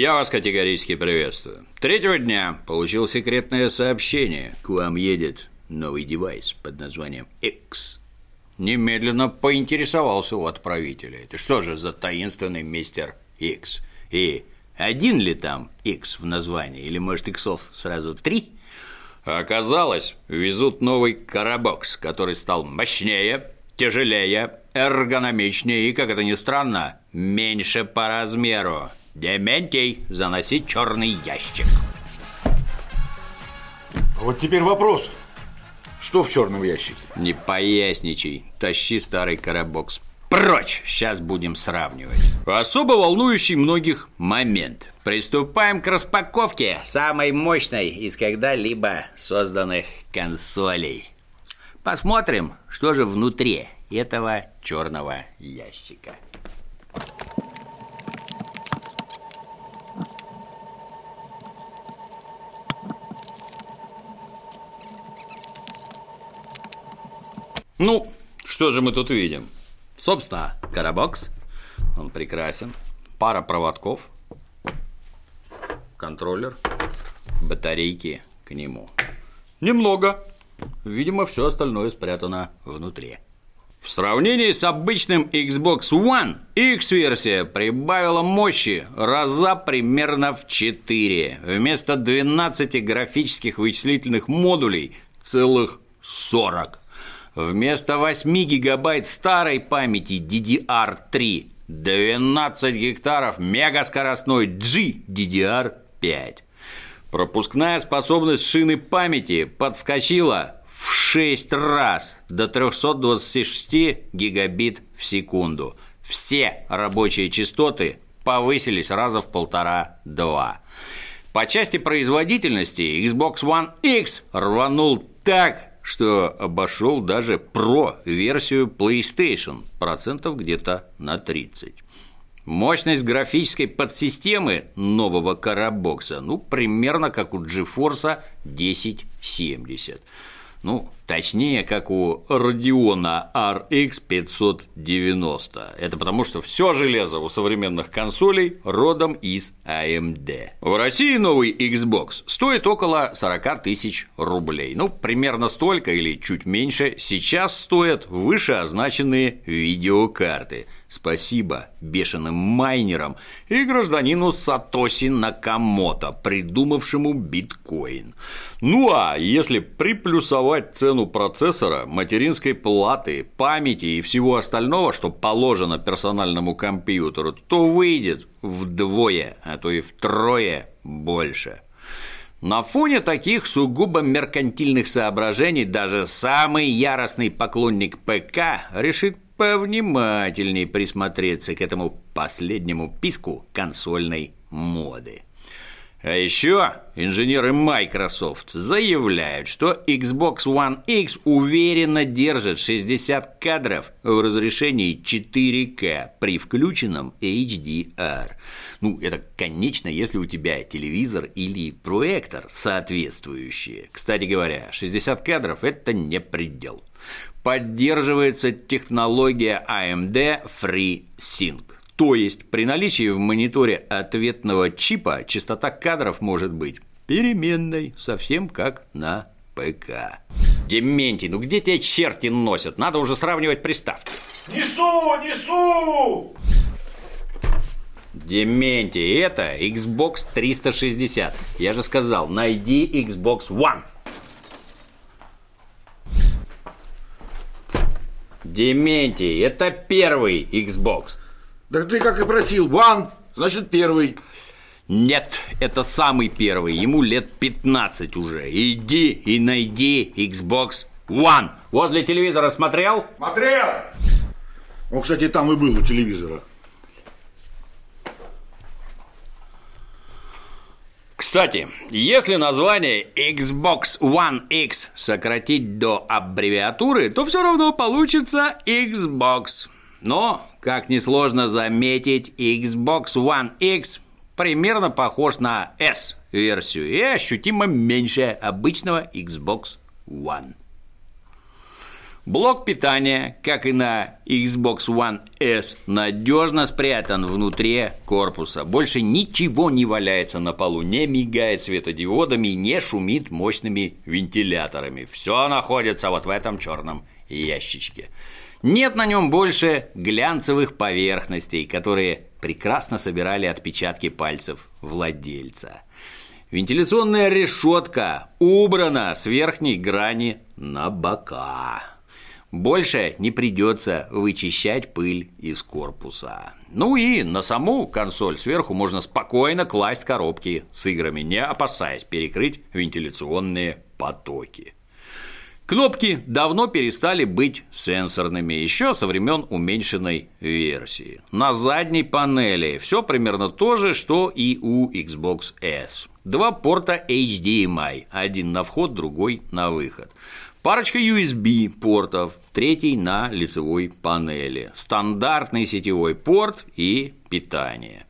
Я вас категорически приветствую. Третьего дня получил секретное сообщение. К вам едет новый девайс под названием X. Немедленно поинтересовался у отправителя. Это что же за таинственный мистер X? И один ли там X в названии? Или, может, иксов сразу три? Оказалось, везут новый карабокс, который стал мощнее, тяжелее, эргономичнее и, как это ни странно, меньше по размеру. Дементий, заноси черный ящик. Вот теперь вопрос. Что в черном ящике? Не поясничай, тащи старый карабокс Прочь! Сейчас будем сравнивать. Особо волнующий многих момент. Приступаем к распаковке самой мощной из когда-либо созданных консолей. Посмотрим, что же внутри этого черного ящика. Ну, что же мы тут видим? Собственно, карабокс, он прекрасен. Пара проводков, контроллер, батарейки к нему. Немного. Видимо, все остальное спрятано внутри. В сравнении с обычным Xbox One, X-версия прибавила мощи раза примерно в 4. Вместо 12 графических вычислительных модулей целых 40. Вместо 8 гигабайт старой памяти DDR3 12 гектаров мегаскоростной GDDR5. Пропускная способность шины памяти подскочила в 6 раз до 326 гигабит в секунду. Все рабочие частоты повысились раза в полтора-два. По части производительности Xbox One X рванул так, что обошел даже Pro-версию PlayStation, процентов где-то на 30. Мощность графической подсистемы нового карабокса, ну, примерно как у GeForce 1070. Ну, точнее, как у Radeon RX 590. Это потому, что все железо у современных консолей родом из AMD. В России новый Xbox стоит около 40 тысяч рублей. Ну, примерно столько или чуть меньше сейчас стоят вышеозначенные видеокарты – Спасибо бешеным майнерам и гражданину Сатоси Накамото, придумавшему биткоин. Ну а если приплюсовать цену процессора, материнской платы, памяти и всего остального, что положено персональному компьютеру, то выйдет вдвое, а то и втрое больше. На фоне таких сугубо меркантильных соображений даже самый яростный поклонник ПК решит повнимательней присмотреться к этому последнему писку консольной моды. А еще инженеры Microsoft заявляют, что Xbox One X уверенно держит 60 кадров в разрешении 4К при включенном HDR. Ну, это, конечно, если у тебя телевизор или проектор соответствующие. Кстати говоря, 60 кадров – это не предел поддерживается технология AMD FreeSync. То есть при наличии в мониторе ответного чипа частота кадров может быть переменной, совсем как на ПК. Дементий, ну где тебя черти носят? Надо уже сравнивать приставки. Несу, несу! Дементий, это Xbox 360. Я же сказал, найди Xbox One. Дементий, это первый Xbox. Да ты как и просил, One, значит первый. Нет, это самый первый, ему лет 15 уже. Иди и найди Xbox One. Возле телевизора смотрел? Смотрел. Он, кстати, там и был у телевизора. Кстати, если название Xbox One X сократить до аббревиатуры, то все равно получится Xbox. Но, как несложно заметить, Xbox One X примерно похож на S-версию и ощутимо меньше обычного Xbox One. Блок питания, как и на Xbox One S, надежно спрятан внутри корпуса. Больше ничего не валяется на полу, не мигает светодиодами, не шумит мощными вентиляторами. Все находится вот в этом черном ящичке. Нет на нем больше глянцевых поверхностей, которые прекрасно собирали отпечатки пальцев владельца. Вентиляционная решетка убрана с верхней грани на бока. Больше не придется вычищать пыль из корпуса. Ну и на саму консоль сверху можно спокойно класть коробки с играми, не опасаясь перекрыть вентиляционные потоки. Кнопки давно перестали быть сенсорными, еще со времен уменьшенной версии. На задней панели все примерно то же, что и у Xbox S. Два порта HDMI, один на вход, другой на выход. Парочка USB портов, третий на лицевой панели, стандартный сетевой порт и питание.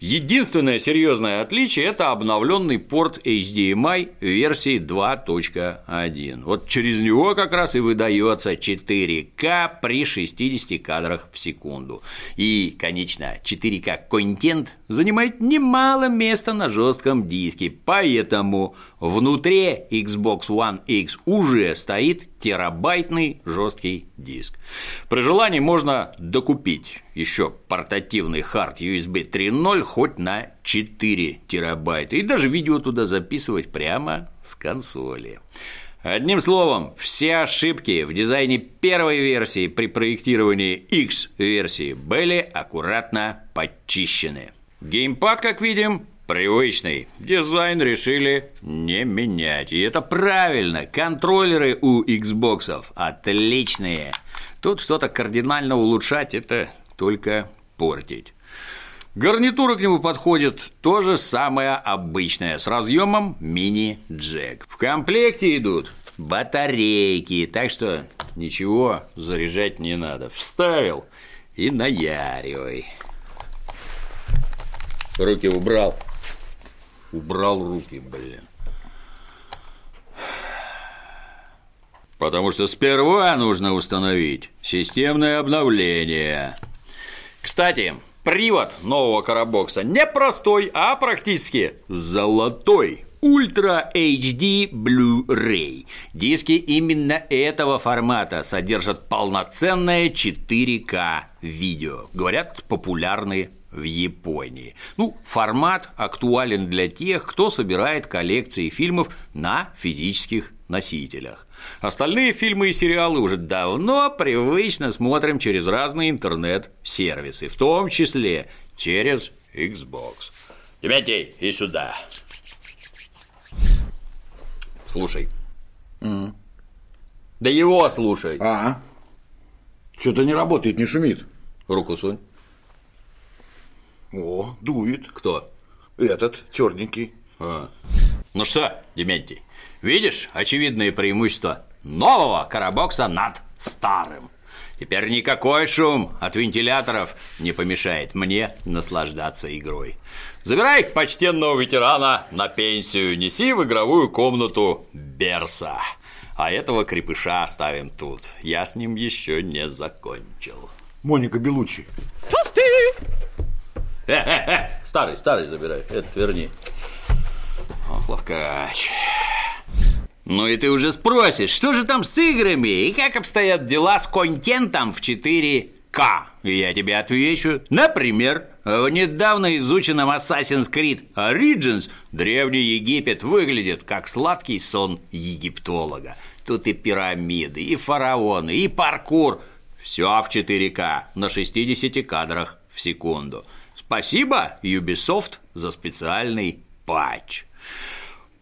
Единственное серьезное отличие – это обновленный порт HDMI версии 2.1. Вот через него как раз и выдается 4К при 60 кадрах в секунду. И, конечно, 4К контент занимает немало места на жестком диске, поэтому внутри Xbox One X уже стоит терабайтный жесткий диск. При желании можно докупить еще портативный хард USB 3.0 хоть на 4 терабайта и даже видео туда записывать прямо с консоли. Одним словом, все ошибки в дизайне первой версии при проектировании X-версии были аккуратно подчищены. Геймпад, как видим, привычный. Дизайн решили не менять. И это правильно. Контроллеры у Xbox отличные. Тут что-то кардинально улучшать – это только портить. Гарнитура к нему подходит то же самое обычное, с разъемом мини-джек. В комплекте идут батарейки, так что ничего заряжать не надо. Вставил и наяривай. Руки убрал. Убрал руки, блин. Потому что сперва нужно установить системное обновление. Кстати, привод нового карабокса не простой, а практически золотой. Ультра HD Blu-ray. Диски именно этого формата содержат полноценное 4К видео. Говорят, популярны в Японии. Ну, формат актуален для тех, кто собирает коллекции фильмов на физических носителях. Остальные фильмы и сериалы уже давно привычно смотрим через разные интернет-сервисы, в том числе через Xbox. Дементий, и сюда. Слушай. Mm. Да его слушай. А, что-то не работает, не шумит. Руку сунь. О, дует. Кто? Этот, черненький. А. Ну что, Дементий, видишь очевидные преимущества нового карабокса над старым? Теперь никакой шум от вентиляторов не помешает мне наслаждаться игрой. Забирай почтенного ветерана на пенсию, неси в игровую комнату Берса. А этого крепыша оставим тут. Я с ним еще не закончил. Моника Белучи. Э, э, э, старый, старый забирай, этот верни. Ловкач. Ну и ты уже спросишь, что же там с играми и как обстоят дела с контентом в 4К? И я тебе отвечу. Например, в недавно изученном Assassin's Creed Origins Древний Египет выглядит как сладкий сон египтолога. Тут и пирамиды, и фараоны, и паркур. Все в 4К на 60 кадрах в секунду. Спасибо Ubisoft за специальный патч.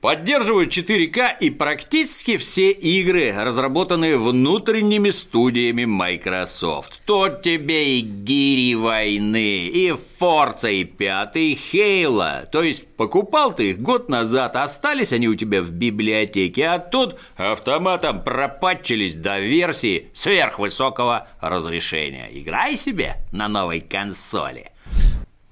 Поддерживают 4К и практически все игры, разработанные внутренними студиями Microsoft. Тут тебе и Гири войны, и Forza, и пятый Halo. То есть покупал ты их год назад, остались они у тебя в библиотеке, а тут автоматом пропатчились до версии сверхвысокого разрешения. Играй себе на новой консоли.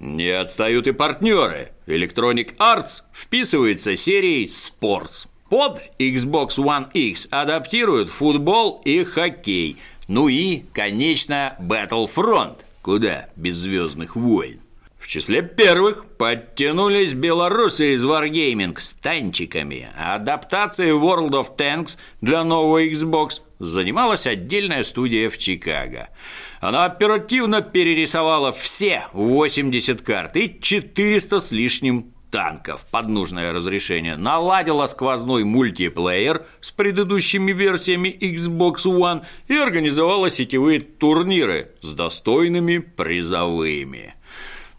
Не отстают и партнеры. Electronic Arts вписывается серией Sports. под Xbox One X адаптируют футбол и хоккей. Ну и, конечно, Battlefront. Куда без «Звездных войн». В числе первых подтянулись белорусы из Wargaming с танчиками, а адаптацией World of Tanks для нового Xbox занималась отдельная студия в Чикаго. Она оперативно перерисовала все 80 карт и 400 с лишним танков под нужное разрешение, наладила сквозной мультиплеер с предыдущими версиями Xbox One и организовала сетевые турниры с достойными призовыми.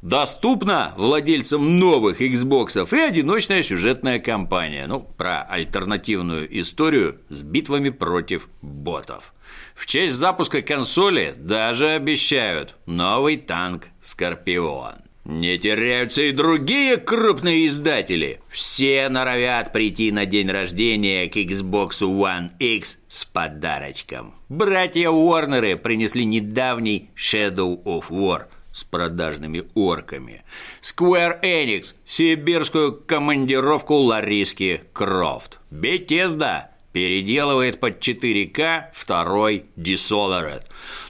Доступна владельцам новых Xbox и одиночная сюжетная кампания, ну, про альтернативную историю с битвами против ботов. В честь запуска консоли даже обещают новый танк «Скорпион». Не теряются и другие крупные издатели. Все норовят прийти на день рождения к Xbox One X с подарочком. Братья Уорнеры принесли недавний Shadow of War – с продажными орками. Square Enix – сибирскую командировку Лариски Крофт. Bethesda переделывает под 4К второй Dishonored.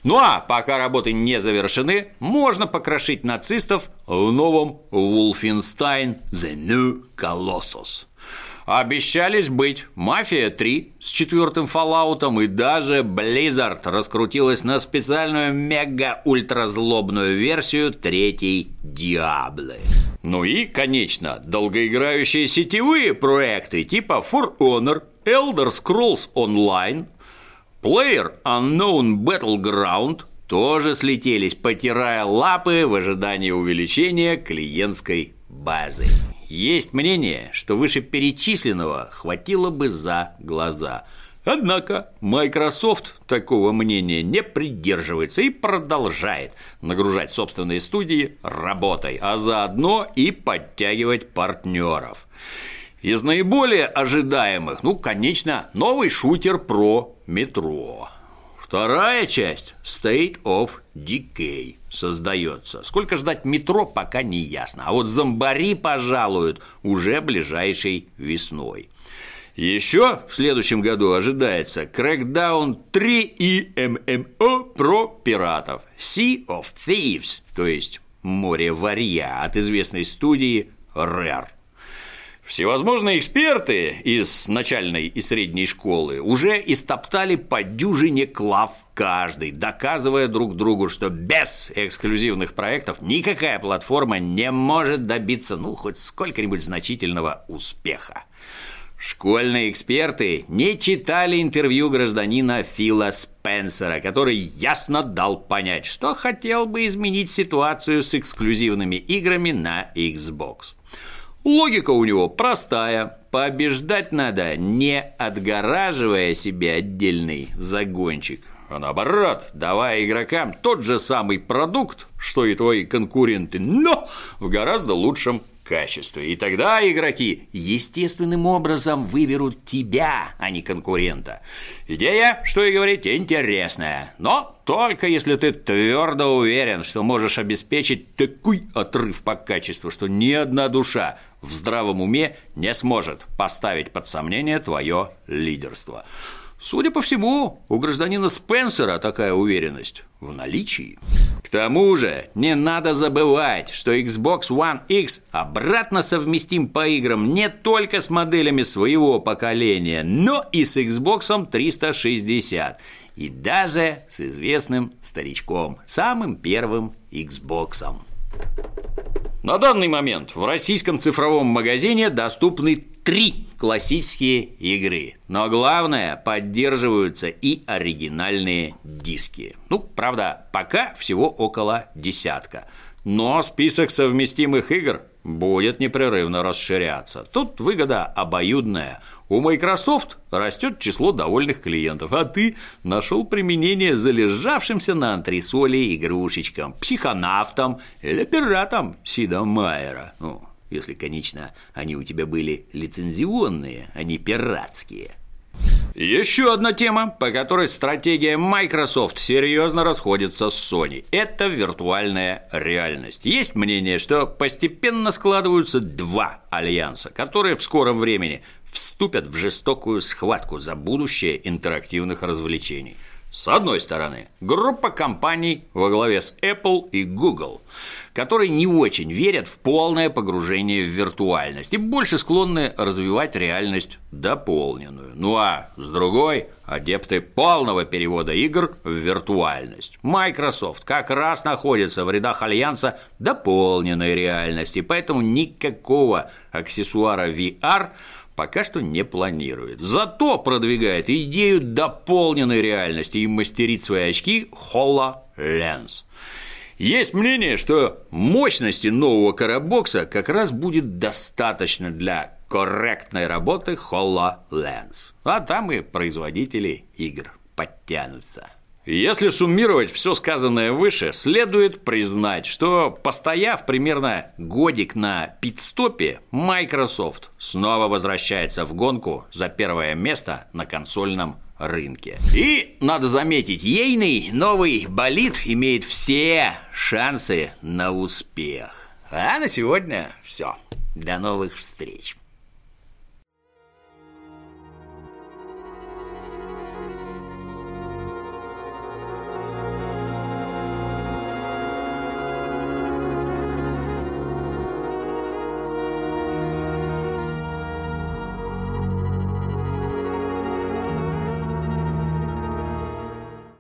Ну а пока работы не завершены, можно покрошить нацистов в новом Wolfenstein The New Colossus. Обещались быть «Мафия 3» с четвертым Fallout и даже Blizzard раскрутилась на специальную мега-ультразлобную версию третьей Диаблы. Ну и, конечно, долгоиграющие сетевые проекты типа For Honor, Elder Scrolls Online, Player Unknown Battleground тоже слетелись, потирая лапы в ожидании увеличения клиентской базы. Есть мнение, что вышеперечисленного хватило бы за глаза. Однако Microsoft такого мнения не придерживается и продолжает нагружать собственные студии работой, а заодно и подтягивать партнеров. Из наиболее ожидаемых, ну, конечно, новый шутер про метро. Вторая часть State of Decay создается. Сколько ждать метро, пока не ясно. А вот зомбари пожалуют уже ближайшей весной. Еще в следующем году ожидается Crackdown 3 и ММО про пиратов Sea of Thieves, то есть море варья от известной студии Rare. Всевозможные эксперты из начальной и средней школы уже истоптали по дюжине клав каждый, доказывая друг другу, что без эксклюзивных проектов никакая платформа не может добиться, ну, хоть сколько-нибудь значительного успеха. Школьные эксперты не читали интервью гражданина Фила Спенсера, который ясно дал понять, что хотел бы изменить ситуацию с эксклюзивными играми на Xbox. Логика у него простая. Побеждать надо, не отгораживая себе отдельный загончик, а наоборот, давая игрокам тот же самый продукт, что и твои конкуренты, но в гораздо лучшем качестве. И тогда игроки естественным образом выберут тебя, а не конкурента. Идея, что и говорить, интересная, но только если ты твердо уверен, что можешь обеспечить такой отрыв по качеству, что ни одна душа в здравом уме не сможет поставить под сомнение твое лидерство. Судя по всему, у гражданина Спенсера такая уверенность в наличии. К тому же, не надо забывать, что Xbox One X обратно совместим по играм не только с моделями своего поколения, но и с Xbox 360, и даже с известным старичком, самым первым Xbox. На данный момент в российском цифровом магазине доступны три классические игры. Но главное, поддерживаются и оригинальные диски. Ну, правда, пока всего около десятка. Но список совместимых игр будет непрерывно расширяться. Тут выгода обоюдная. У Microsoft растет число довольных клиентов, а ты нашел применение залежавшимся на антресоле игрушечкам, психонавтам или пиратам Сида Майера. Ну, если, конечно, они у тебя были лицензионные, а не пиратские. Еще одна тема, по которой стратегия Microsoft серьезно расходится с Sony – это виртуальная реальность. Есть мнение, что постепенно складываются два альянса, которые в скором времени вступят в жестокую схватку за будущее интерактивных развлечений – с одной стороны, группа компаний во главе с Apple и Google, которые не очень верят в полное погружение в виртуальность и больше склонны развивать реальность дополненную. Ну а с другой – адепты полного перевода игр в виртуальность. Microsoft как раз находится в рядах альянса дополненной реальности, поэтому никакого аксессуара VR – пока что не планирует. Зато продвигает идею дополненной реальности и мастерит свои очки HoloLens. Есть мнение, что мощности нового карабокса как раз будет достаточно для корректной работы HoloLens. А там и производители игр подтянутся. Если суммировать все сказанное выше, следует признать, что постояв примерно годик на пит-стопе, Microsoft снова возвращается в гонку за первое место на консольном рынке. И, надо заметить, ейный новый болид имеет все шансы на успех. А на сегодня все. До новых встреч.